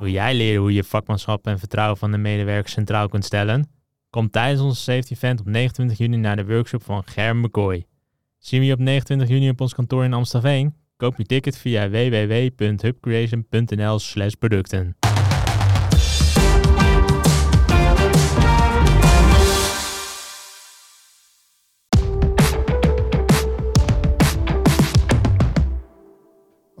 Wil jij leren hoe je vakmanschap en vertrouwen van de medewerkers centraal kunt stellen? Kom tijdens onze safety event op 29 juni naar de workshop van Germ McCoy. Zien we je op 29 juni op ons kantoor in Amstelveen? Koop je ticket via www.hubcreation.nl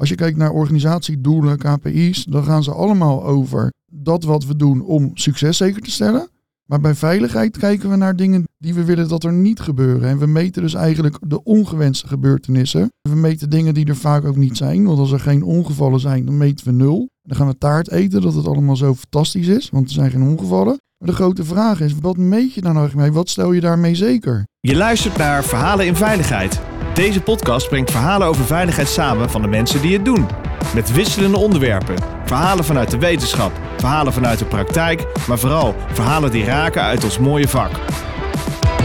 Als je kijkt naar organisatiedoelen, KPI's, dan gaan ze allemaal over dat wat we doen om succes zeker te stellen. Maar bij veiligheid kijken we naar dingen die we willen dat er niet gebeuren. En we meten dus eigenlijk de ongewenste gebeurtenissen. We meten dingen die er vaak ook niet zijn. Want als er geen ongevallen zijn, dan meten we nul. Dan gaan we taart eten dat het allemaal zo fantastisch is, want er zijn geen ongevallen. Maar de grote vraag is, wat meet je daar nou mee? Wat stel je daarmee zeker? Je luistert naar Verhalen in Veiligheid. Deze podcast brengt verhalen over veiligheid samen van de mensen die het doen. Met wisselende onderwerpen. Verhalen vanuit de wetenschap, verhalen vanuit de praktijk, maar vooral verhalen die raken uit ons mooie vak.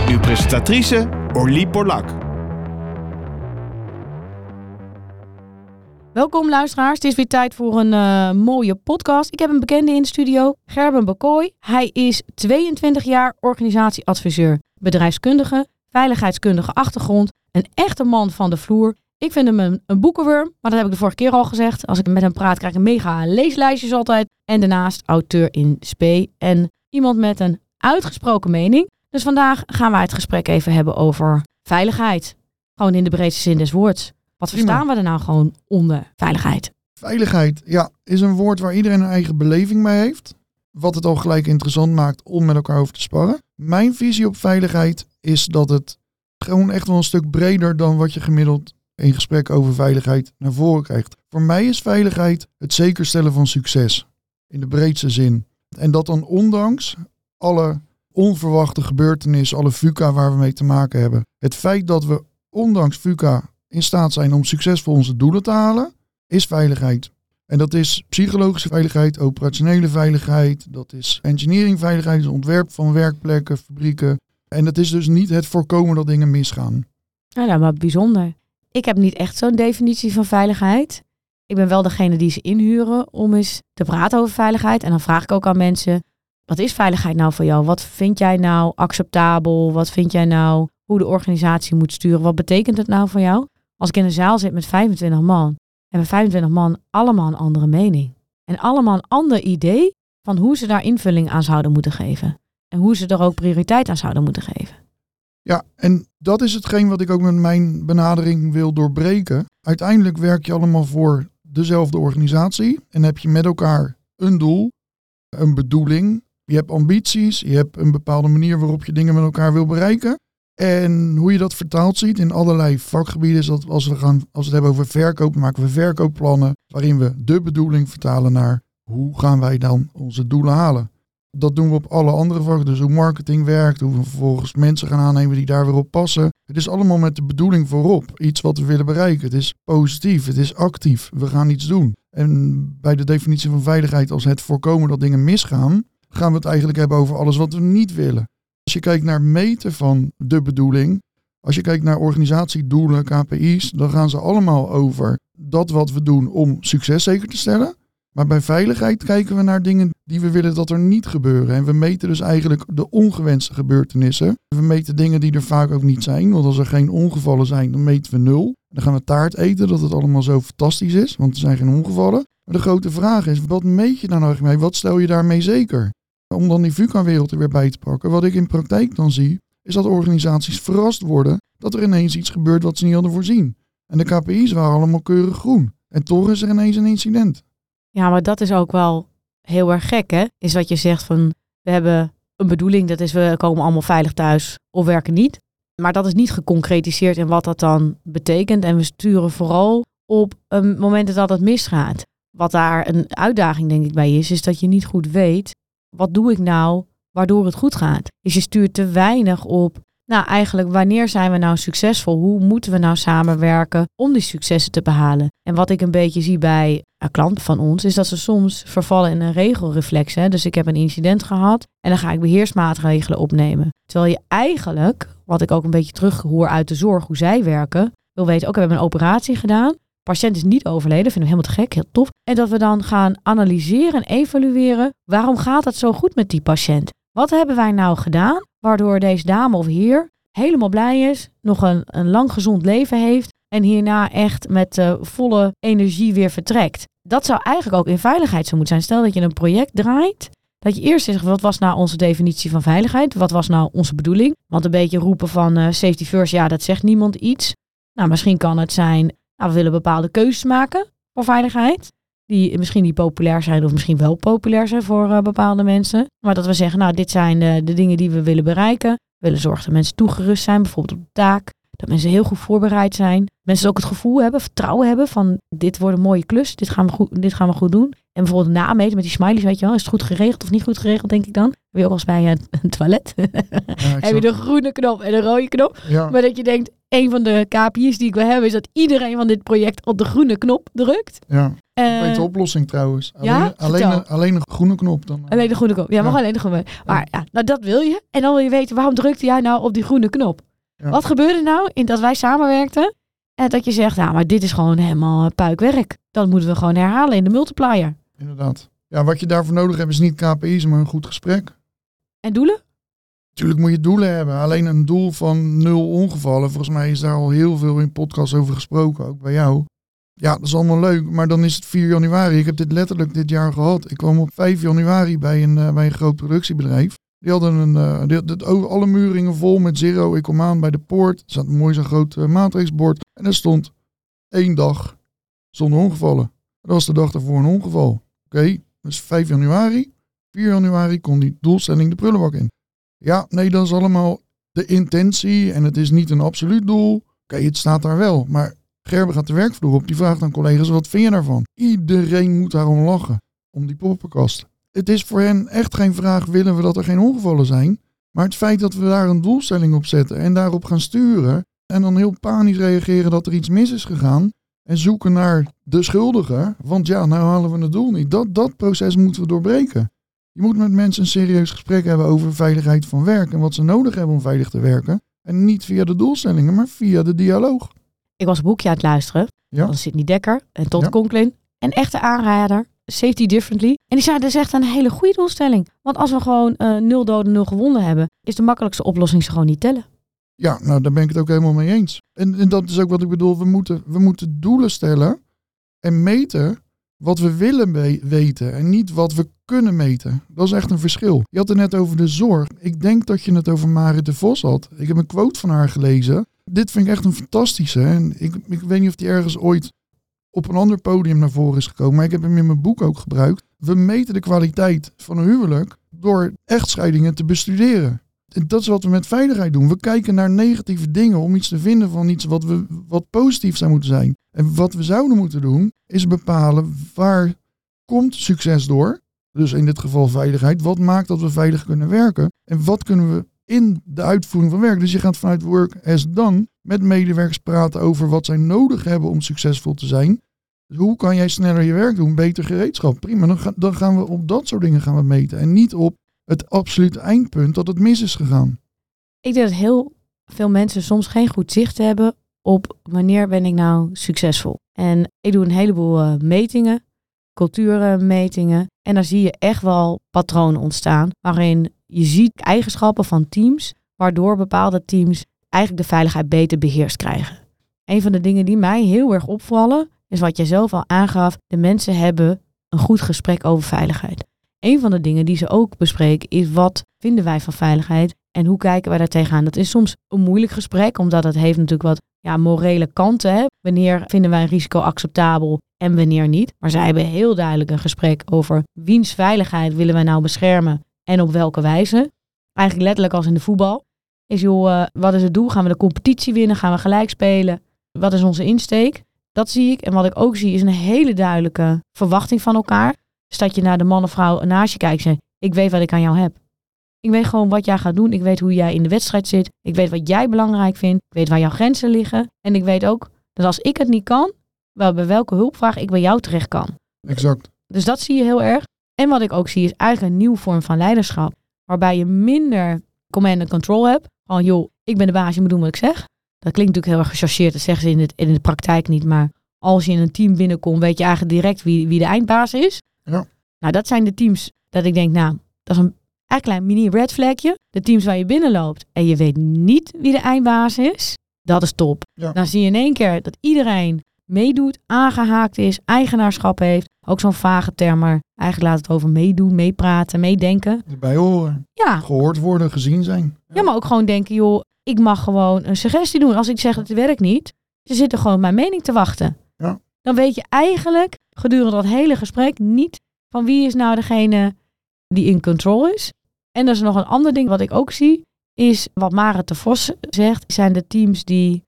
Uw presentatrice Orlie Borlak. Welkom luisteraars, het is weer tijd voor een eh, mooie podcast. Ik heb een bekende in de studio, Gerben Bakooi. Hij is 22 jaar organisatieadviseur, bedrijfskundige, veiligheidskundige achtergrond, een echte man van de vloer. Ik vind hem een, een boekenworm, maar dat heb ik de vorige keer al gezegd. Als ik met hem praat krijg ik mega leeslijstjes altijd. En daarnaast auteur in spe en iemand met een uitgesproken mening. Dus vandaag gaan wij het gesprek even hebben over veiligheid. Gewoon in de breedste zin des woords. Wat verstaan we er nou gewoon onder veiligheid? Veiligheid, ja, is een woord waar iedereen een eigen beleving mee heeft. Wat het al gelijk interessant maakt om met elkaar over te sparren. Mijn visie op veiligheid is dat het gewoon echt wel een stuk breder dan wat je gemiddeld in gesprek over veiligheid naar voren krijgt. Voor mij is veiligheid het zekerstellen van succes. In de breedste zin. En dat dan ondanks alle onverwachte gebeurtenissen, alle VUCA waar we mee te maken hebben. Het feit dat we ondanks VUCA in staat zijn om succesvol onze doelen te halen, is veiligheid. En dat is psychologische veiligheid, operationele veiligheid, dat is engineeringveiligheid, dat is ontwerp van werkplekken, fabrieken. En dat is dus niet het voorkomen dat dingen misgaan. Nou, nou, maar bijzonder. Ik heb niet echt zo'n definitie van veiligheid. Ik ben wel degene die ze inhuren om eens te praten over veiligheid. En dan vraag ik ook aan mensen, wat is veiligheid nou voor jou? Wat vind jij nou acceptabel? Wat vind jij nou hoe de organisatie moet sturen? Wat betekent het nou voor jou? Als ik in een zaal zit met 25 man, hebben 25 man allemaal een andere mening. En allemaal een ander idee van hoe ze daar invulling aan zouden moeten geven. En hoe ze er ook prioriteit aan zouden moeten geven. Ja, en dat is hetgeen wat ik ook met mijn benadering wil doorbreken. Uiteindelijk werk je allemaal voor dezelfde organisatie en heb je met elkaar een doel, een bedoeling. Je hebt ambities, je hebt een bepaalde manier waarop je dingen met elkaar wil bereiken. En hoe je dat vertaald ziet in allerlei vakgebieden is dat als we, gaan, als we het hebben over verkoop, maken we verkoopplannen waarin we de bedoeling vertalen naar hoe gaan wij dan onze doelen halen. Dat doen we op alle andere vakken. Dus hoe marketing werkt, hoe we vervolgens mensen gaan aannemen die daar weer op passen. Het is allemaal met de bedoeling voorop. Iets wat we willen bereiken. Het is positief, het is actief. We gaan iets doen. En bij de definitie van veiligheid als het voorkomen dat dingen misgaan, gaan we het eigenlijk hebben over alles wat we niet willen. Als je kijkt naar meten van de bedoeling, als je kijkt naar organisatiedoelen, KPI's, dan gaan ze allemaal over dat wat we doen om succes zeker te stellen. Maar bij veiligheid kijken we naar dingen die we willen dat er niet gebeuren. En we meten dus eigenlijk de ongewenste gebeurtenissen. We meten dingen die er vaak ook niet zijn. Want als er geen ongevallen zijn, dan meten we nul. Dan gaan we taart eten dat het allemaal zo fantastisch is, want er zijn geen ongevallen. Maar de grote vraag is, wat meet je daar nou mee? Wat stel je daarmee zeker? Om dan die VUCA-wereld er weer bij te pakken. Wat ik in praktijk dan zie, is dat organisaties verrast worden dat er ineens iets gebeurt wat ze niet hadden voorzien. En de KPI's waren allemaal keurig groen. En toch is er ineens een incident. Ja, maar dat is ook wel heel erg gek, hè? Is wat je zegt van, we hebben een bedoeling, dat is we komen allemaal veilig thuis of werken niet. Maar dat is niet geconcretiseerd in wat dat dan betekent. En we sturen vooral op een moment dat het misgaat. Wat daar een uitdaging denk ik bij is, is dat je niet goed weet, wat doe ik nou waardoor het goed gaat? Dus je stuurt te weinig op, nou eigenlijk wanneer zijn we nou succesvol? Hoe moeten we nou samenwerken om die successen te behalen? En wat ik een beetje zie bij een klant van ons, is dat ze soms vervallen in een regelreflex. Hè? Dus ik heb een incident gehad en dan ga ik beheersmaatregelen opnemen. Terwijl je eigenlijk, wat ik ook een beetje terughoor uit de zorg, hoe zij werken, wil weten, ook we hebben een operatie gedaan. patiënt is niet overleden, vinden we helemaal te gek, heel tof. En dat we dan gaan analyseren en evalueren, waarom gaat het zo goed met die patiënt? Wat hebben wij nou gedaan, waardoor deze dame of heer helemaal blij is, nog een, een lang gezond leven heeft en hierna echt met uh, volle energie weer vertrekt? Dat zou eigenlijk ook in veiligheid zo moeten zijn. Stel dat je een project draait dat je eerst zegt, wat was nou onze definitie van veiligheid? Wat was nou onze bedoeling? Want een beetje roepen van uh, safety first, ja, dat zegt niemand iets. Nou, misschien kan het zijn, nou, we willen bepaalde keuzes maken voor veiligheid. Die misschien niet populair zijn of misschien wel populair zijn voor uh, bepaalde mensen. Maar dat we zeggen, nou, dit zijn de, de dingen die we willen bereiken. We willen zorgen dat mensen toegerust zijn, bijvoorbeeld op de taak. Dat mensen heel goed voorbereid zijn. Mensen ook het gevoel hebben, vertrouwen hebben van dit wordt een mooie klus, dit gaan we goed, dit gaan we goed doen. En bijvoorbeeld nameten met die smileys, weet je wel. Is het goed geregeld of niet goed geregeld, denk ik dan? Heb je ook als bij een, een toilet? heb je de groene knop en de rode knop? Ja. Maar dat je denkt, een van de KPI's die ik wil hebben... is dat iedereen van dit project op de groene knop drukt. Ja, Uh, weet de oplossing trouwens. Alleen, ja? alleen, een groene knop dan. alleen de groene knop. Ja, mag Ja. alleen de groene. Maar ja, nou dat wil je. En dan wil je weten, waarom drukte jij nou op die groene knop? Ja. Wat gebeurde nou in dat wij samenwerkten? En dat je zegt, ja, maar dit is gewoon helemaal eh, puikwerk. Dat moeten we gewoon herhalen in de multiplier. Inderdaad. Ja, wat je daarvoor nodig hebt is niet KPI's, maar een goed gesprek. En doelen? Natuurlijk moet je doelen hebben. Alleen een doel van nul ongevallen. Volgens mij is daar al heel veel in podcasts over gesproken, ook bij jou. Ja, dat is allemaal leuk, maar dan is het 4 januari. Ik heb dit letterlijk dit jaar gehad. Ik kwam op 5 januari bij een, eh, bij een groot productiebedrijf. Die hadden een, eh, die alle muringen vol met zero. Ik kom aan bij de poort. Er zat een mooi zo'n groot uh, maatreksbord. En er stond één dag zonder ongevallen. Dat was de dag daarvoor een ongeval. Oké, dus 5 januari. 4 januari kon die doelstelling de prullenbak in. Ja, nee, dat is allemaal de intentie en het is niet een absoluut doel. Oké, het staat daar wel, maar Gerber gaat de werkvloer op. Die vraagt aan collega's, wat vind je daarvan? Iedereen moet daarom lachen, om die poppenkast. Het is voor hen echt geen vraag, willen we dat er geen ongevallen zijn? Maar het feit dat we daar een doelstelling op zetten en daarop gaan sturen... en dan heel panisch reageren dat er iets mis is gegaan... en zoeken naar de schuldige, want ja, nou halen we het doel niet. Dat, dat proces moeten we doorbreken. Je moet met mensen een serieus gesprek hebben over veiligheid van werk en wat ze nodig hebben om veilig te werken. En niet via de doelstellingen, maar via de dialoog. Ik was een boekje aan het luisteren. Ja. van Sidney Dekker en Todd Ja. Conklin. Een echte aanrader. Safety Differently. En die zei, dat is echt een hele goede doelstelling. Want als we gewoon eh, nul doden, nul gewonden hebben, is de makkelijkste oplossing ze gewoon niet tellen. Ja, nou daar ben ik het ook helemaal mee eens. En, en dat is ook wat ik bedoel. We moeten, we moeten doelen stellen en meten wat we willen we- weten en niet wat we kunnen meten. Dat is echt een verschil. Je had het net over de zorg. Ik denk dat je het over Marit de Vos had. Ik heb een quote van haar gelezen. Dit vind ik echt een fantastische. En ik, ik weet niet of die ergens ooit op een ander podium naar voren is gekomen. Maar ik heb hem in mijn boek ook gebruikt. We meten de kwaliteit van een huwelijk door echtscheidingen te bestuderen. En dat is wat we met veiligheid doen. We kijken naar negatieve dingen om iets te vinden van iets wat, we, wat positief zou moeten zijn. En wat we zouden moeten doen, is bepalen waar komt succes door. Dus in dit geval veiligheid. Wat maakt dat we veilig kunnen werken? En wat kunnen we in de uitvoering van werk? Dus je gaat vanuit work as done met medewerkers praten over wat zij nodig hebben om succesvol te zijn. Dus hoe kan jij sneller je werk doen? Beter gereedschap. Prima, dan, dan gaan we op dat soort dingen gaan we meten. En niet op het absolute eindpunt dat het mis is gegaan. Ik denk dat heel veel mensen soms geen goed zicht hebben op wanneer ben ik nou succesvol. En ik doe een heleboel eh, metingen, cultuurmetingen. En daar zie je echt wel patronen ontstaan. Waarin je ziet eigenschappen van teams, waardoor bepaalde teams eigenlijk de veiligheid beter beheerst krijgen. Een van de dingen die mij heel erg opvallen, is wat jij zelf al aangaf. De mensen hebben een goed gesprek over veiligheid. Een van de dingen die ze ook bespreken is wat vinden wij van veiligheid en hoe kijken wij daar tegenaan. Dat is soms een moeilijk gesprek, omdat het heeft natuurlijk wat ja, morele kanten. Hè? Wanneer vinden wij een risico acceptabel en wanneer niet. Maar zij hebben heel duidelijk een gesprek over wiens veiligheid willen wij nou beschermen en op welke wijze. Eigenlijk letterlijk als in de voetbal. Is joh, eh, wat is het doel? Gaan we de competitie winnen? Gaan we gelijk spelen? Wat is onze insteek? Dat zie ik. En wat ik ook zie is een hele duidelijke verwachting van elkaar. Dus dat je naar de man of vrouw naast je kijkt en zegt, ik weet wat ik aan jou heb. Ik weet gewoon wat jij gaat doen. Ik weet hoe jij in de wedstrijd zit. Ik weet wat jij belangrijk vindt. Ik weet waar jouw grenzen liggen. En ik weet ook dat als ik het niet kan, wel bij welke hulpvraag ik bij jou terecht kan. Exact. Dus dat zie je heel erg. En wat ik ook zie is eigenlijk een nieuwe vorm van leiderschap. Waarbij je minder command and control hebt. Van joh, ik ben de baas, je moet doen wat ik zeg. Dat klinkt natuurlijk heel erg gechargeerd. Dat zeggen ze in, het, in de praktijk niet. Maar als je in een team binnenkomt, weet je eigenlijk direct wie, wie de eindbaas is. Ja. Nou, dat zijn de teams dat ik denk, nou, dat is een echt klein mini red flagje. De teams waar je binnenloopt en je weet niet wie de eindbaas is, dat is top. Ja. Dan zie je in één keer dat iedereen meedoet, aangehaakt is, eigenaarschap heeft. Ook zo'n vage term, maar eigenlijk laat het over meedoen, meepraten, meedenken. Erbij horen. Ja, Gehoord worden, gezien zijn. ja, maar ook gewoon denken, joh, ik mag gewoon een suggestie doen. Als ik zeg dat het werkt niet, ze zitten gewoon op mijn mening te wachten. Ja. Dan weet je eigenlijk gedurende dat hele gesprek niet van wie is nou degene die in control is. En er is nog een ander ding wat ik ook zie, is wat Marit de Vos zegt, zijn de teams die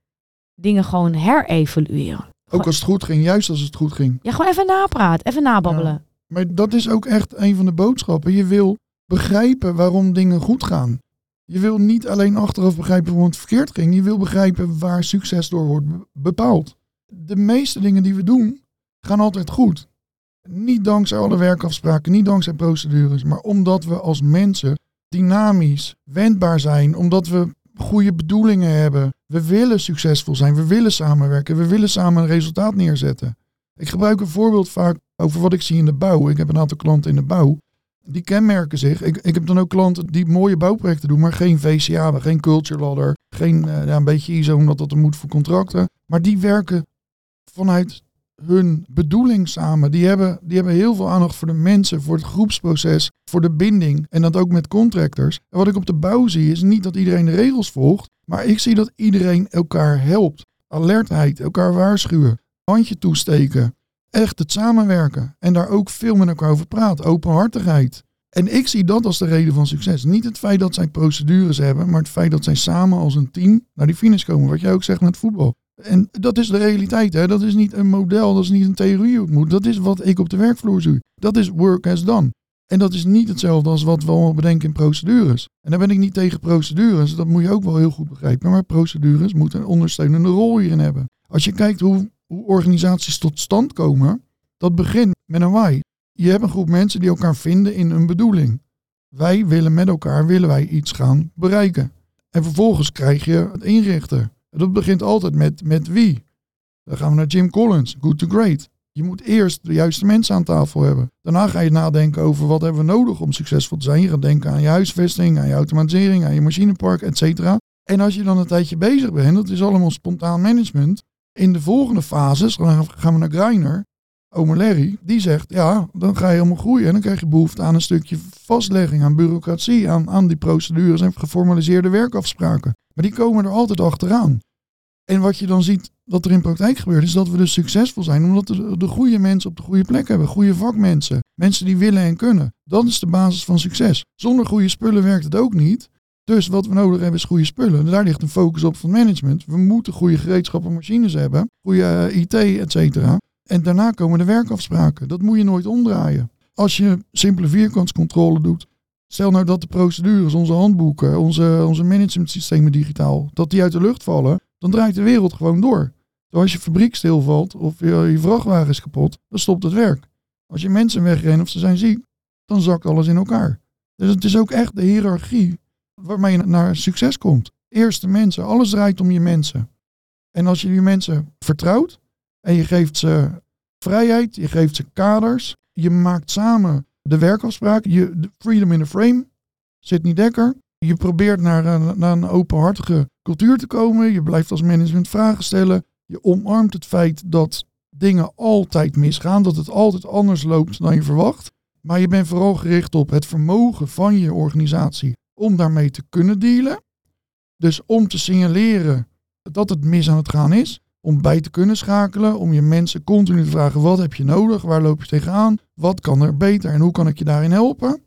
dingen gewoon herevalueren. Ook als het goed ging, juist als het goed ging. Ja, gewoon even napraten, even nababbelen. Maar dat is ook echt een van de boodschappen. Je wil begrijpen waarom dingen goed gaan. Je wil niet alleen achteraf begrijpen waarom het verkeerd ging. Je wil begrijpen waar succes door wordt be- bepaald. De meeste dingen die we doen, gaan altijd goed. Niet dankzij alle werkafspraken, niet dankzij procedures, maar omdat we als mensen dynamisch, wendbaar zijn, omdat we goede bedoelingen hebben. We willen succesvol zijn, we willen samenwerken, we willen samen een resultaat neerzetten. Ik gebruik een voorbeeld vaak over wat ik zie in de bouw. Ik heb een aantal klanten in de bouw. Die kenmerken zich. Ik, ik heb dan ook klanten die mooie bouwprojecten doen, maar geen VCA, geen culture ladder, geen eh, een beetje ISO omdat dat er moet voor contracten. Maar die werken vanuit hun bedoeling samen. Die hebben, die hebben heel veel aandacht voor de mensen, voor het groepsproces, voor de binding. En dat ook met contractors. En wat ik op de bouw zie is niet dat iedereen de regels volgt, maar ik zie dat iedereen elkaar helpt. Alertheid, elkaar waarschuwen, handje toesteken. Echt het samenwerken. En daar ook veel met elkaar over praten. Openhartigheid. En ik zie dat als de reden van succes. Niet het feit dat zij procedures hebben, maar het feit dat zij samen als een team naar die finish komen. Wat jij ook zegt met voetbal. En dat is de realiteit. Hè? Dat is niet een model, dat is niet een theorie. Dat is wat ik op de werkvloer zie. Dat is work as done. En dat is niet hetzelfde als wat we allemaal bedenken in procedures. En daar ben ik niet tegen procedures, dat moet je ook wel heel goed begrijpen. Maar procedures moeten een ondersteunende rol hierin hebben. Als je kijkt hoe, hoe organisaties tot stand komen, dat begint met een why. Je hebt een groep mensen die elkaar vinden in een bedoeling. Wij willen met elkaar willen wij iets gaan bereiken. En vervolgens krijg je het inrichten. Dat begint altijd met, met wie. Dan gaan we naar Jim Collins, Good to Great. Je moet eerst de juiste mensen aan tafel hebben. Daarna ga je nadenken over wat hebben we nodig om succesvol te zijn. Je gaat denken aan je huisvesting, aan je automatisering, aan je machinepark, et cetera. En als je dan een tijdje bezig bent, dat is allemaal spontaan management. In de volgende fases, dan gaan we naar Greiner, Omer Larry, die zegt, ja, dan ga je helemaal groeien. En dan krijg je behoefte aan een stukje vastlegging, aan bureaucratie, aan, aan die procedures en geformaliseerde werkafspraken. Maar die komen er altijd achteraan. En wat je dan ziet dat er in praktijk gebeurt, is dat we dus succesvol zijn omdat we de, de goede mensen op de goede plek hebben. Goede vakmensen. Mensen die willen en kunnen. Dat is de basis van succes. Zonder goede spullen werkt het ook niet. Dus wat we nodig hebben is goede spullen. Daar ligt een focus op van management. We moeten goede gereedschappen en machines hebben. Goede eh, IT, et cetera. En daarna komen de werkafspraken. Dat moet je nooit omdraaien. Als je simpele vierkantscontrole doet. Stel nou dat de procedures, onze handboeken, onze, onze managementsystemen digitaal, dat die uit de lucht vallen. Dan draait de wereld gewoon door. Dus als je fabriek stilvalt of je, vrachtwagen is kapot, dan stopt het werk. Als je mensen wegrennen of ze zijn ziek, dan zakt alles in elkaar. Dus het is ook echt de hiërarchie waarmee je naar succes komt. Eerst de mensen. Alles draait om je mensen. En als je die mensen vertrouwt en je geeft ze vrijheid, je geeft ze kaders, je maakt samen de werkafspraak, je freedom in the frame, zit niet dekker. Je probeert naar een, naar een openhartige cultuur te komen. Je blijft als management vragen stellen. Je omarmt het feit dat dingen altijd misgaan, dat het altijd anders loopt dan je verwacht. Maar je bent vooral gericht op het vermogen van je organisatie om daarmee te kunnen dealen. Dus om te signaleren dat het mis aan het gaan is. Om bij te kunnen schakelen. Om je mensen continu te vragen: wat heb je nodig? Waar loop je tegenaan? Wat kan er beter en hoe kan ik je daarin helpen?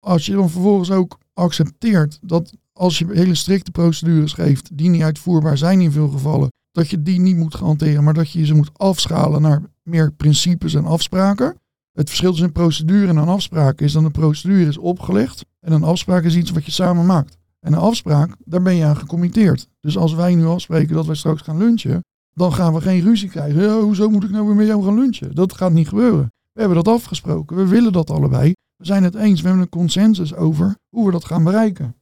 Als je dan vervolgens ook accepteert dat als je hele strikte procedures geeft, die niet uitvoerbaar zijn in veel gevallen, dat je die niet moet gaan hanteren, maar dat je ze moet afschalen naar meer principes en afspraken. Het verschil tussen een procedure en een afspraak is dat een procedure is opgelegd en een afspraak is iets wat je samen maakt. En een afspraak, daar ben je aan gecommitteerd. Dus als wij nu afspreken dat wij straks gaan lunchen, dan gaan we geen ruzie krijgen. Hoezo moet ik nou weer met jou gaan lunchen? Dat gaat niet gebeuren. We hebben dat afgesproken. We willen dat allebei. We zijn het eens. We hebben een consensus over hoe we dat gaan bereiken.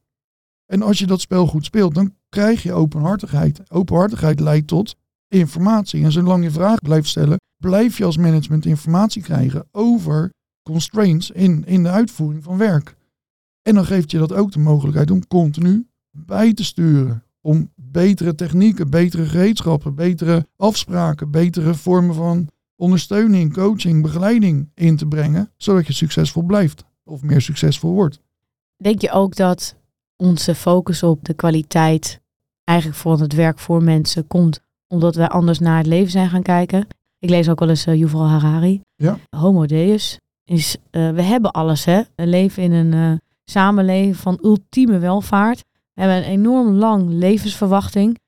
En als je dat spel goed speelt, dan krijg je openhartigheid. Openhartigheid leidt tot informatie. En zolang je vragen blijft stellen, blijf je als management informatie krijgen over constraints in, in de uitvoering van werk. En dan geeft je dat ook de mogelijkheid om continu bij te sturen. Om betere technieken, betere gereedschappen, betere afspraken, betere vormen van ondersteuning, coaching, begeleiding in te brengen, zodat je succesvol blijft of meer succesvol wordt. Denk je ook dat onze focus op de kwaliteit eigenlijk voor het werk voor mensen komt omdat wij anders naar het leven zijn gaan kijken? Ik lees ook wel eens uh, Yuval Harari. Ja. Homo Deus is, uh, we hebben alles hè. We leven in een uh, samenleving van ultieme welvaart. We hebben een enorm lang levensverwachting.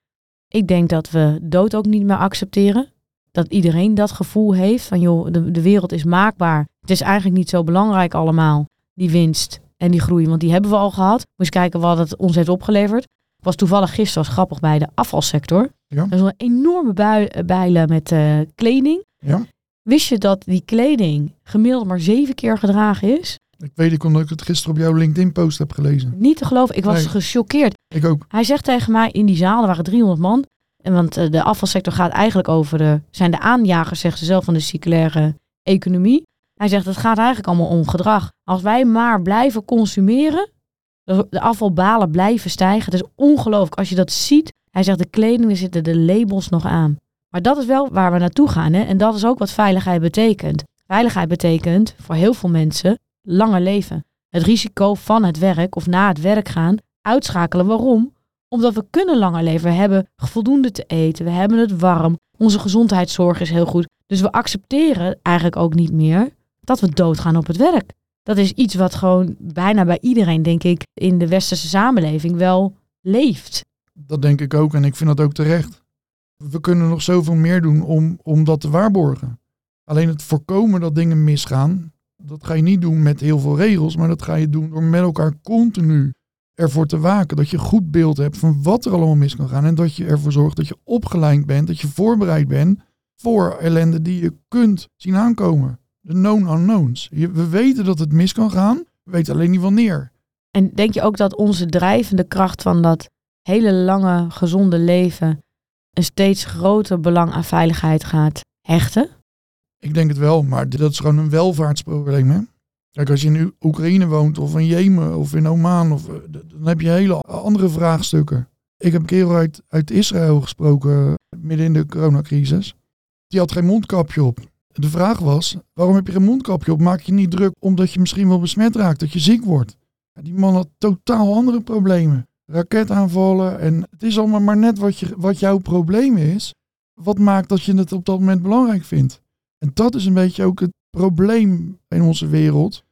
Ik denk dat we dood ook niet meer accepteren. Dat iedereen dat gevoel heeft van joh, de, de wereld is maakbaar. Het is eigenlijk niet zo belangrijk allemaal, die winst en die groei. Want die hebben we al gehad. Moet eens kijken wat het ons heeft opgeleverd. Ik was toevallig gisteren, was grappig, bij de afvalsector. Ja. Er is een enorme bui, bijlen met uh, kleding. Ja. Wist je dat die kleding gemiddeld maar zeven keer gedragen is? Ik weet ik omdat ik het gisteren op jouw LinkedIn-post heb gelezen. Niet te geloven. Ik was Nee. gechoqueerd. Ik ook. Hij zegt tegen mij in die zaal, er waren 300 man. Want eh, de afvalsector gaat eigenlijk over de, zijn de aanjagers, zegt ze zelf, van de circulaire economie. Hij zegt, het gaat eigenlijk allemaal om gedrag. Als wij maar blijven consumeren, de afvalbalen blijven stijgen. Het is ongelooflijk als je dat ziet. Hij zegt, de kleding, zitten de labels nog aan. Maar dat is wel waar we naartoe gaan. Hè? En dat is ook wat veiligheid betekent. Veiligheid betekent voor heel veel mensen langer leven. Het risico van het werk of na het werk gaan uitschakelen. Waarom? Omdat we kunnen langer leven. We hebben voldoende te eten. We hebben het warm. Onze gezondheidszorg is heel goed. Dus we accepteren eigenlijk ook niet meer dat we doodgaan op het werk. Dat is iets wat gewoon bijna bij iedereen, denk ik, in de westerse samenleving wel leeft. Dat denk ik ook en ik vind dat ook terecht. We kunnen nog zoveel meer doen om, om dat te waarborgen. Alleen het voorkomen dat dingen misgaan, dat ga je niet doen met heel veel regels, maar dat ga je doen door met elkaar continu ervoor te waken. Dat je een goed beeld hebt van wat er allemaal mis kan gaan. En dat je ervoor zorgt dat je opgeleid bent, dat je voorbereid bent voor ellende die je kunt zien aankomen. De known unknowns. We weten dat het mis kan gaan, we weten alleen niet wanneer. En denk je ook dat onze drijvende kracht van dat hele lange, gezonde leven een steeds groter belang aan veiligheid gaat hechten? Ik denk het wel, maar dat is gewoon een welvaartsprobleem. Hè? Kijk, als je in Oekraïne woont, of in Jemen, of in Oman, of, eh, dan heb je hele andere vraagstukken. Ik heb een kerel uit, Israël gesproken, eh, midden in de coronacrisis. Die had geen mondkapje op. De vraag was, waarom heb je geen mondkapje op? Maak je niet druk omdat je misschien wel besmet raakt, dat je ziek wordt. Die man had totaal andere problemen. Raketaanvallen en het is allemaal maar net wat jouw probleem is. Wat maakt dat je het op dat moment belangrijk vindt. En dat is een beetje ook het probleem in onze wereld.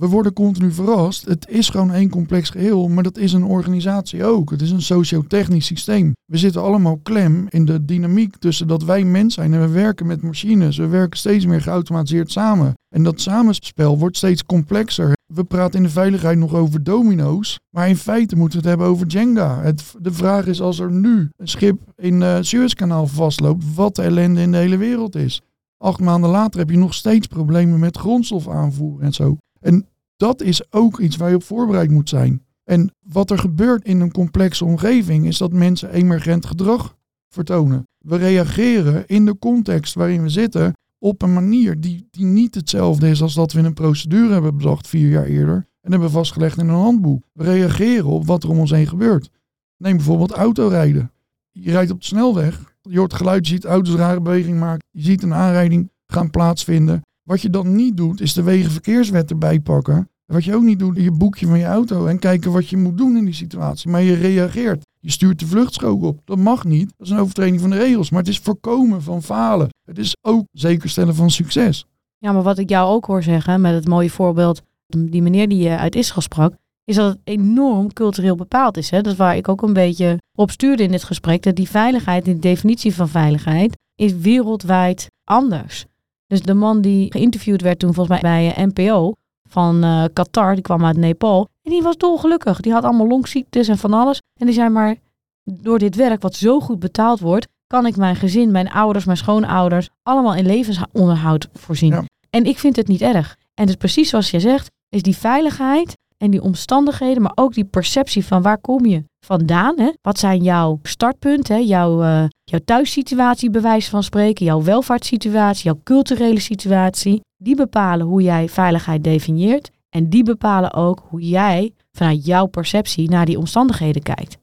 We worden continu verrast. Het is gewoon één complex geheel, maar dat is een organisatie ook. Het is een sociotechnisch systeem. We zitten allemaal klem in de dynamiek tussen dat wij mens zijn en we werken met machines. We werken steeds meer geautomatiseerd samen. En dat samenspel wordt steeds complexer. We praten in de veiligheid nog over domino's, maar in feite moeten we het hebben over Jenga. Het, de vraag is als er nu een schip in het Suezkanaal vastloopt, wat de ellende in de hele wereld is. Acht maanden later heb je nog steeds problemen met grondstofaanvoer en zo. En dat is ook iets waar je op voorbereid moet zijn. En wat er gebeurt in een complexe omgeving is dat mensen emergent gedrag vertonen. We reageren in de context waarin we zitten op een manier die, die niet hetzelfde is als dat we in een procedure hebben bedacht vier jaar eerder en hebben vastgelegd in een handboek. We reageren op wat er om ons heen gebeurt. Neem bijvoorbeeld autorijden. Je rijdt op de snelweg, je hoort geluid, je ziet auto's rare beweging maken, je ziet een aanrijding gaan plaatsvinden. Wat je dan niet doet, is de wegenverkeerswet erbij pakken. Wat je ook niet doet, je boekje van je auto en kijken wat je moet doen in die situatie. Maar je reageert. Je stuurt de vluchtstrook op. Dat mag niet. Dat is een overtreding van de regels. Maar het is voorkomen van falen. Het is ook zekerstellen van succes. Ja, maar wat ik jou ook hoor zeggen met het mooie voorbeeld, die meneer die je uit Israël sprak, is dat het enorm cultureel bepaald is. Hè? Dat is waar ik ook een beetje op stuurde in dit gesprek. Dat die veiligheid, die definitie van veiligheid, is wereldwijd anders. Dus de man die geïnterviewd werd toen volgens mij bij eh, NPO van eh, Qatar, die kwam uit Nepal. En die was dolgelukkig. Die had allemaal longziektes en van alles. En die zei maar, door dit werk wat zo goed betaald wordt, kan ik mijn gezin, mijn ouders, mijn schoonouders, allemaal in levensonderhoud voorzien. Ja. En ik vind het niet erg. En dus precies zoals je zegt, is die veiligheid en die omstandigheden, maar ook die perceptie van waar kom je vandaan? Hè? Wat zijn jouw startpunten? Jouw, uh, jouw thuissituatie, bij wijze van spreken, jouw welvaartssituatie, jouw culturele situatie. Die bepalen hoe jij veiligheid definieert. En die bepalen ook hoe jij vanuit jouw perceptie naar die omstandigheden kijkt.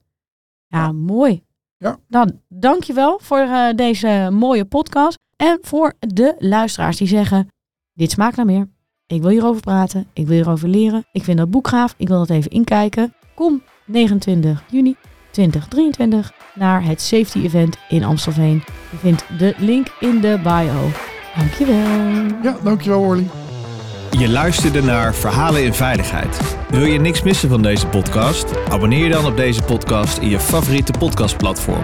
Ja, mooi. Ja. Dan dankjewel voor uh, deze mooie podcast. En voor de luisteraars die zeggen, dit smaakt naar meer. Ik wil hierover praten. Ik wil hierover leren. Ik vind dat boek gaaf. Ik wil dat even inkijken. Kom 29 juni 2023 naar het Safety Event in Amstelveen. Je vindt de link in de bio. Dankjewel. Ja, dankjewel Orly. Je luisterde naar Verhalen in Veiligheid. Wil je niks missen van deze podcast? Abonneer je dan op deze podcast in je favoriete podcastplatform.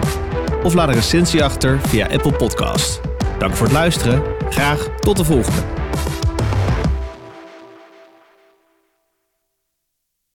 Of laat een recensie achter via Apple Podcast. Dank voor het luisteren. Graag tot de volgende.